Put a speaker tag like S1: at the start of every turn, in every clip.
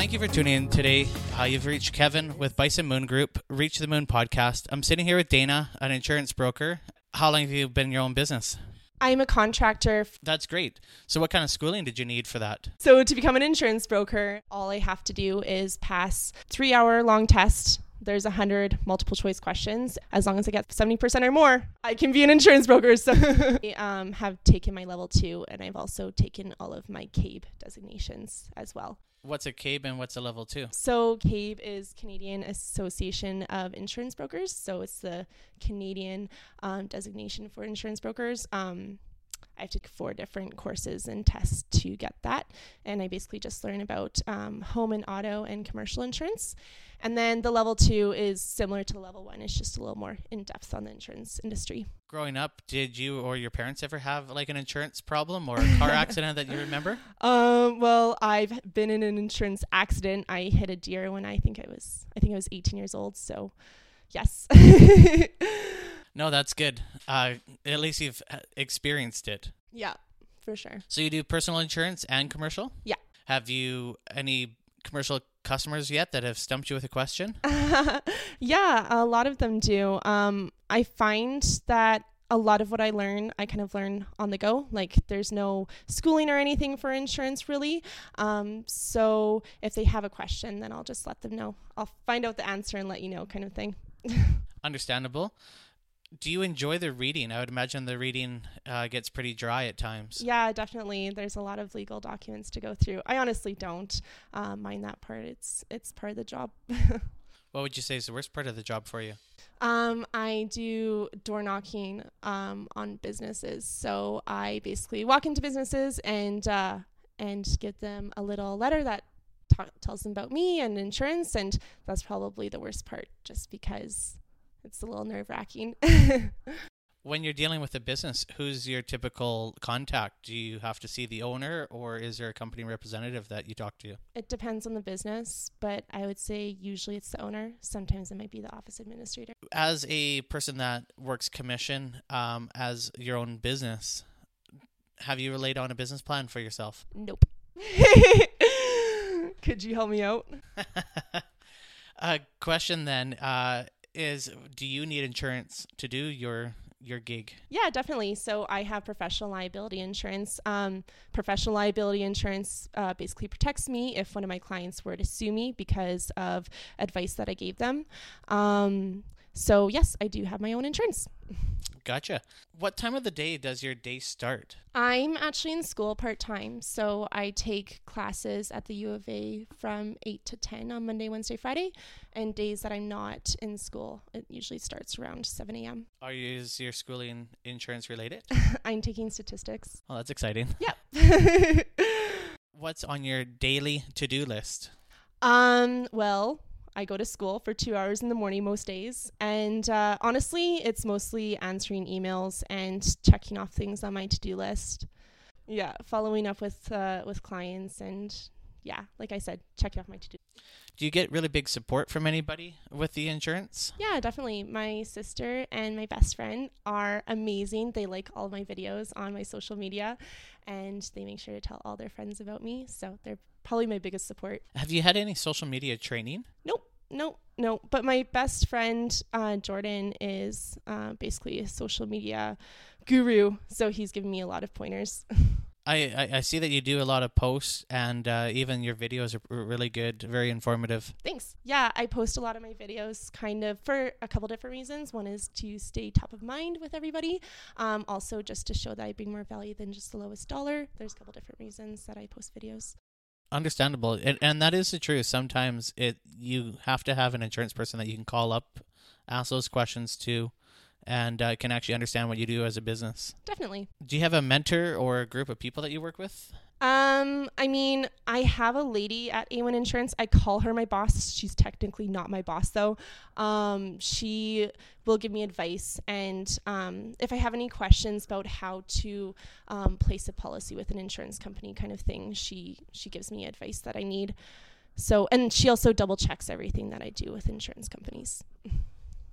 S1: thank you for tuning in today. Uh, you've reached Kevin with Bison Moon Group, Reach the Moon podcast. I'm sitting here with Dana, an insurance broker. How long have you been in your own business?
S2: I'm a contractor.
S1: That's great. So, what kind of schooling did you need for that?
S2: So, to become an insurance broker, all I have to do is pass three hour long test. There's a hundred multiple choice questions. As long as I get 70% or more, I can be an insurance broker. So I um, have taken my level two, and I've also taken all of my CAIB designations as well.
S1: What's a CAIB and what's a level two?
S2: So CAIB is Canadian Association of Insurance Brokers. So it's the Canadian um, designation for insurance brokers. Um, I took four different courses and tests to get that, and I basically just learn about um, home and auto and commercial insurance. And then the level two is similar to level one. It's just a little more in depth on the insurance industry.
S1: Growing up, did you or your parents ever have like an insurance problem or a car accident that you remember?
S2: Um, well, I've been in an insurance accident. I hit a deer when I think I was I think I was 18 years old. So, yes.
S1: no, that's good. Uh, at least you've uh, experienced it.
S2: Yeah, for sure.
S1: So you do personal insurance and commercial?
S2: Yeah.
S1: Have you any commercial customers yet that have stumped you with a question?
S2: yeah, a lot of them do. Um, I find that a lot of what I learn, I kind of learn on the go. Like there's no schooling or anything for insurance really. Um, so if they have a question, then I'll just let them know. I'll find out the answer and let you know, kind of thing.
S1: Understandable. Do you enjoy the reading? I would imagine the reading uh, gets pretty dry at times.
S2: Yeah, definitely. There's a lot of legal documents to go through. I honestly don't uh, mind that part. It's it's part of the job.
S1: what would you say is the worst part of the job for you?
S2: Um, I do door knocking um, on businesses. So I basically walk into businesses and uh, and give them a little letter that t- tells them about me and insurance, and that's probably the worst part, just because it's a little nerve wracking.
S1: when you're dealing with a business, who's your typical contact? Do you have to see the owner or is there a company representative that you talk to?
S2: It depends on the business, but I would say usually it's the owner. Sometimes it might be the office administrator.
S1: As a person that works commission um, as your own business, have you laid on a business plan for yourself?
S2: Nope. Could you help me out?
S1: a question then. Uh, is do you need insurance to do your your gig?
S2: Yeah, definitely. So I have professional liability insurance. Um, professional liability insurance uh, basically protects me if one of my clients were to sue me because of advice that I gave them. Um, so yes, I do have my own insurance.
S1: Gotcha. What time of the day does your day start?
S2: I'm actually in school part time. So I take classes at the U of A from 8 to 10 on Monday, Wednesday, Friday. And days that I'm not in school, it usually starts around 7 a.m.
S1: Are you, is your schooling insurance related?
S2: I'm taking statistics.
S1: Oh, that's exciting.
S2: Yep.
S1: What's on your daily to do list?
S2: Um, well, I go to school for two hours in the morning most days. And uh, honestly, it's mostly answering emails and checking off things on my to do list. Yeah, following up with uh, with clients and yeah, like I said, checking off my to do.
S1: Do you get really big support from anybody with the insurance?
S2: Yeah, definitely. My sister and my best friend are amazing. They like all my videos on my social media and they make sure to tell all their friends about me. So they're probably my biggest support.
S1: Have you had any social media training?
S2: Nope. Nope, no. But my best friend uh, Jordan is uh, basically a social media guru, so he's given me a lot of pointers.
S1: I, I, I, see that you do a lot of posts and uh, even your videos are really good, very informative.
S2: Thanks. Yeah, I post a lot of my videos kind of for a couple different reasons. One is to stay top of mind with everybody, um, also just to show that I bring more value than just the lowest dollar. There's a couple different reasons that I post videos.
S1: Understandable, and, and that is the truth. Sometimes it you have to have an insurance person that you can call up, ask those questions to, and uh, can actually understand what you do as a business.
S2: Definitely.
S1: Do you have a mentor or a group of people that you work with?
S2: Um, I mean, I have a lady at A1 Insurance. I call her my boss. She's technically not my boss though. Um, she will give me advice, and um, if I have any questions about how to um, place a policy with an insurance company, kind of thing, she she gives me advice that I need. So, and she also double checks everything that I do with insurance companies.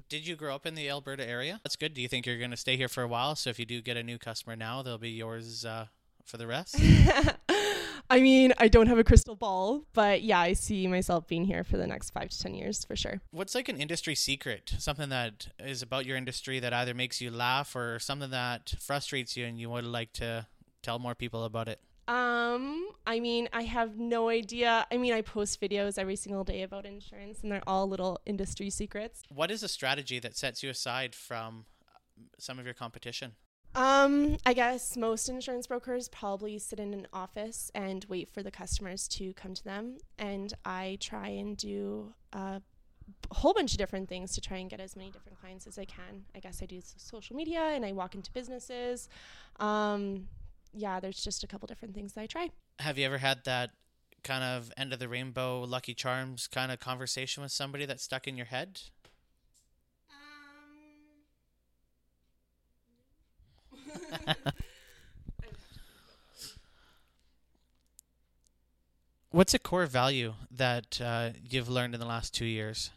S1: Did you grow up in the Alberta area? That's good. Do you think you're going to stay here for a while? So if you do get a new customer now, they'll be yours uh, for the rest?
S2: I mean, I don't have a crystal ball, but yeah, I see myself being here for the next five to 10 years for sure.
S1: What's like an industry secret? Something that is about your industry that either makes you laugh or something that frustrates you and you would like to tell more people about it?
S2: Um, I mean, I have no idea. I mean, I post videos every single day about insurance and they're all little industry secrets.
S1: What is a strategy that sets you aside from some of your competition?
S2: Um, I guess most insurance brokers probably sit in an office and wait for the customers to come to them. And I try and do a whole bunch of different things to try and get as many different clients as I can. I guess I do social media and I walk into businesses. Um, yeah, there's just a couple different things that I try.
S1: Have you ever had that kind of end of the rainbow, Lucky Charms kind of conversation with somebody that stuck in your head? What's a core value that uh, you've learned in the last two years?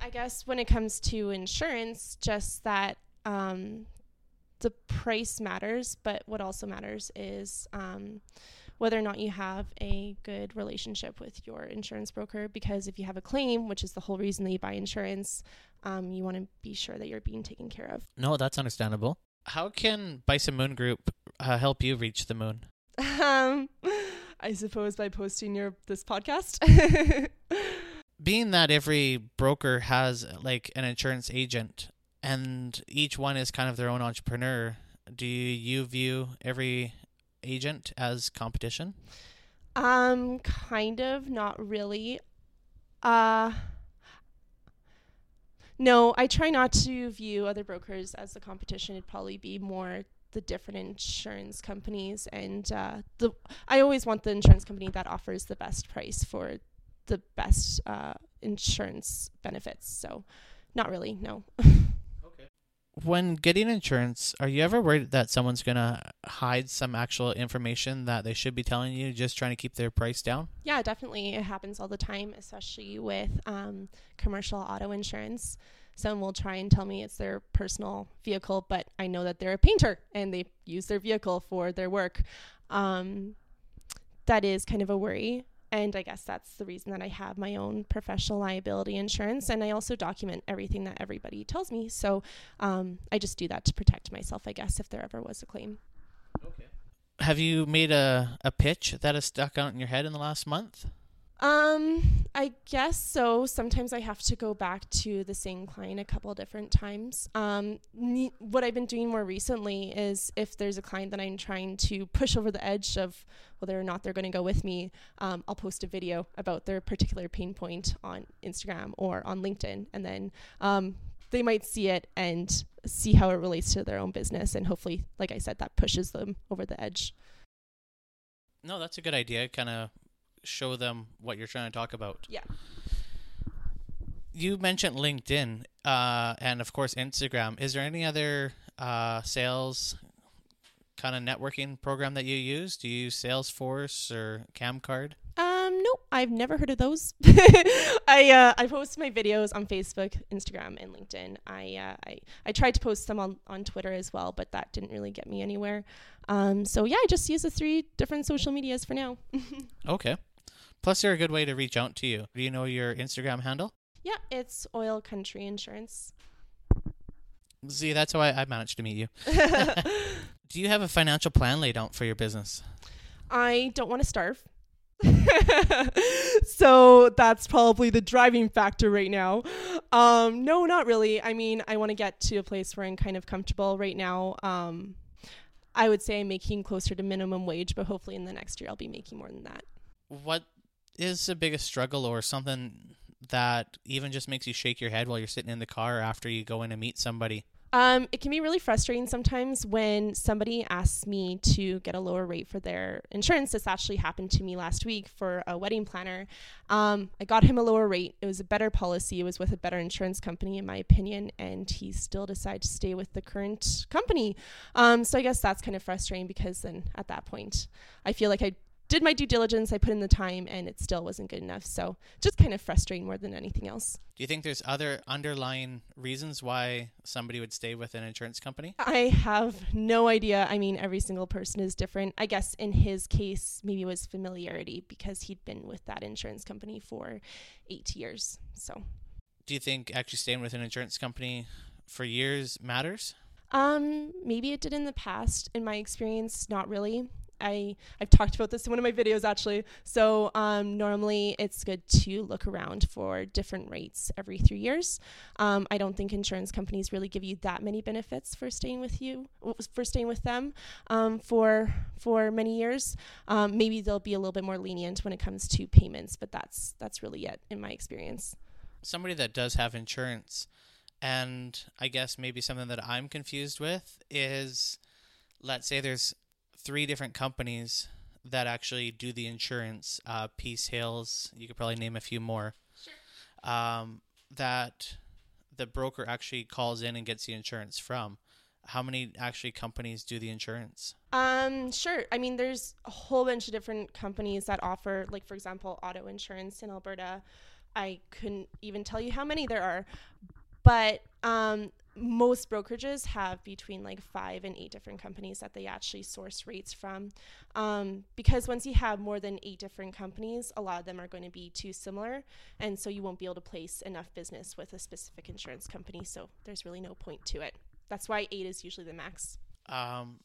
S2: I guess when it comes to insurance, just that um, the price matters, but what also matters is um, whether or not you have a good relationship with your insurance broker. Because if you have a claim, which is the whole reason that you buy insurance, um, you want to be sure that you're being taken care of.
S1: No, that's understandable. How can Bison Moon Group uh, help you reach the moon?
S2: Um, I suppose by posting your this podcast.
S1: Being that every broker has like an insurance agent and each one is kind of their own entrepreneur, do you view every agent as competition?
S2: Um, kind of, not really. Uh no, I try not to view other brokers as the competition. It'd probably be more the different insurance companies and uh, the I always want the insurance company that offers the best price for the best uh, insurance benefits. So, not really, no.
S1: when getting insurance, are you ever worried that someone's going to hide some actual information that they should be telling you, just trying to keep their price down?
S2: Yeah, definitely. It happens all the time, especially with um, commercial auto insurance. Someone will try and tell me it's their personal vehicle, but I know that they're a painter and they use their vehicle for their work. Um, that is kind of a worry. And I guess that's the reason that I have my own professional liability insurance. And I also document everything that everybody tells me. So um, I just do that to protect myself, I guess, if there ever was a claim.
S1: Okay. Have you made a, a pitch that has stuck out in your head in the last month?
S2: Um, I guess so. Sometimes I have to go back to the same client a couple different times. Um, ne- what I've been doing more recently is if there's a client that I'm trying to push over the edge of whether or not they're going to go with me, um, I'll post a video about their particular pain point on Instagram or on LinkedIn, and then um, they might see it and see how it relates to their own business, and hopefully, like I said, that pushes them over the edge.
S1: No, that's a good idea. Kind of show them what you're trying to talk about.
S2: Yeah.
S1: You mentioned LinkedIn uh, and, of course, Instagram. Is there any other uh, sales kind of networking program that you use? Do you use Salesforce or Camcard?
S2: Um, no, I've never heard of those. I uh, I post my videos on Facebook, Instagram, and LinkedIn. I uh, I I tried to post some on on Twitter as well, but that didn't really get me anywhere. Um, so yeah, I just use the three different social medias for now.
S1: okay. Plus, they're a good way to reach out to you. Do you know your Instagram handle?
S2: Yeah, it's Oil Country Insurance.
S1: See, that's how I, I managed to meet you. Do you have a financial plan laid out for your business?
S2: I don't want to starve. so that's probably the driving factor right now. Um, no, not really. I mean, I want to get to a place where I'm kind of comfortable right now. Um, I would say I'm making closer to minimum wage, but hopefully in the next year I'll be making more than that.
S1: What is the biggest struggle or something that even just makes you shake your head while you're sitting in the car after you go in to meet somebody?
S2: Um, it can be really frustrating sometimes when somebody asks me to get a lower rate for their insurance. This actually happened to me last week for a wedding planner. Um, I got him a lower rate. It was a better policy. It was with a better insurance company, in my opinion, and he still decided to stay with the current company. Um, so I guess that's kind of frustrating because then at that point, I feel like I did my due diligence, I put in the time, and it still wasn't good enough. So just kind of frustrating more than anything else.
S1: Do you think there's other underlying reasons why somebody would stay with an insurance company?
S2: I have no idea. I mean, every single person is different. I guess in his case, maybe it was familiarity because he'd been with that insurance company for eight years. So,
S1: do you think actually staying with an insurance company for years matters?
S2: Um, maybe it did in the past. In my experience, not really. I I've talked about this in one of my videos actually. So um, normally it's good to look around for different rates every three years. Um, I don't think insurance companies really give you that many benefits for staying with you for staying with them um, for for many years. Um, maybe they'll be a little bit more lenient when it comes to payments, but that's that's really it in my experience.
S1: Somebody that does have insurance, and I guess maybe something that I'm confused with is, let's say there's three different companies that actually do the insurance. Uh, Peace Hills, you could probably name a few more. Sure. Um, that the broker actually calls in and gets the insurance from. How many actually companies do the insurance?
S2: Um, sure. I mean, there's a whole bunch of different companies that offer, like for example, auto insurance in Alberta. I couldn't even tell you how many there are, but um, most brokerages have between like five and eight different companies that they actually source rates from. Um, because once you have more than eight different companies, a lot of them are going to be too similar. And so you won't be able to place enough business with a specific insurance company. So there's really no point to it. That's why eight is usually the max.
S1: Um,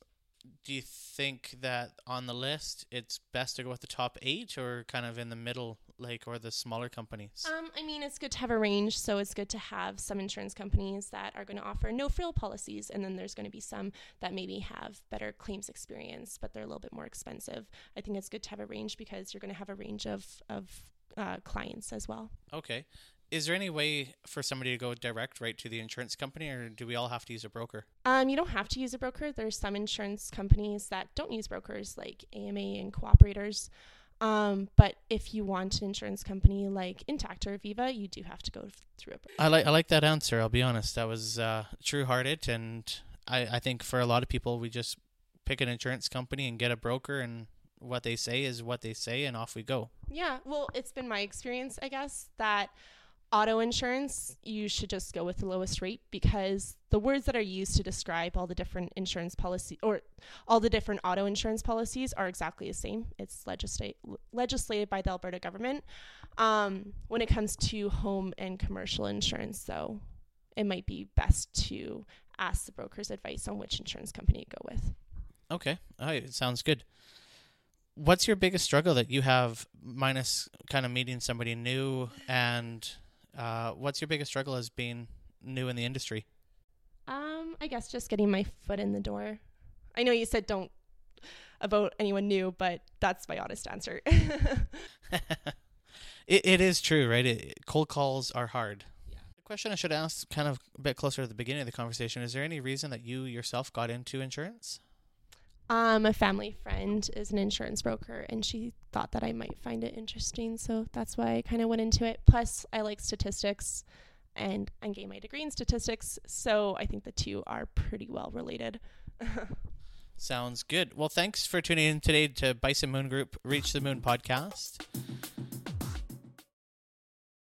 S1: do you think that on the list it's best to go with the top eight or kind of in the middle, like or the smaller companies?
S2: Um, I mean, it's good to have a range, so it's good to have some insurance companies that are going to offer no frill policies, and then there's going to be some that maybe have better claims experience, but they're a little bit more expensive. I think it's good to have a range because you're going to have a range of of uh, clients as well.
S1: Okay, is there any way for somebody to go direct right to the insurance company, or do we all have to use a broker?
S2: Um, you don't have to use a broker. There's some insurance companies that don't use brokers, like AMA and Co-operators. Um, but if you want an insurance company like Intact or Aviva, you do have to go through a broker.
S1: I like I like that answer. I'll be honest. That was uh, true-hearted, and I I think for a lot of people, we just pick an insurance company and get a broker, and what they say is what they say, and off we go.
S2: Yeah. Well, it's been my experience, I guess, that auto insurance, you should just go with the lowest rate because the words that are used to describe all the different insurance policy or all the different auto insurance policies are exactly the same. It's legislate, legislated by the Alberta government. Um, when it comes to home and commercial insurance, though, it might be best to ask the broker's advice on which insurance company to go with.
S1: Okay, all right, it sounds good. What's your biggest struggle that you have, minus kind of meeting somebody new and uh, what's your biggest struggle as being new in the industry?
S2: Um, I guess just getting my foot in the door. I know you said don't about anyone new, but that's my honest answer.
S1: it, it is true, right? It, cold calls are hard. Yeah. The question I should ask, kind of a bit closer to the beginning of the conversation, is there any reason that you yourself got into insurance?
S2: Um, a family friend is an insurance broker, and she thought that I might find it interesting, so that's why I kind of went into it. Plus, I like statistics, and I'm getting my degree in statistics, so I think the two are pretty well related.
S1: Sounds good. Well, thanks for tuning in today to Bison Moon Group Reach the Moon podcast.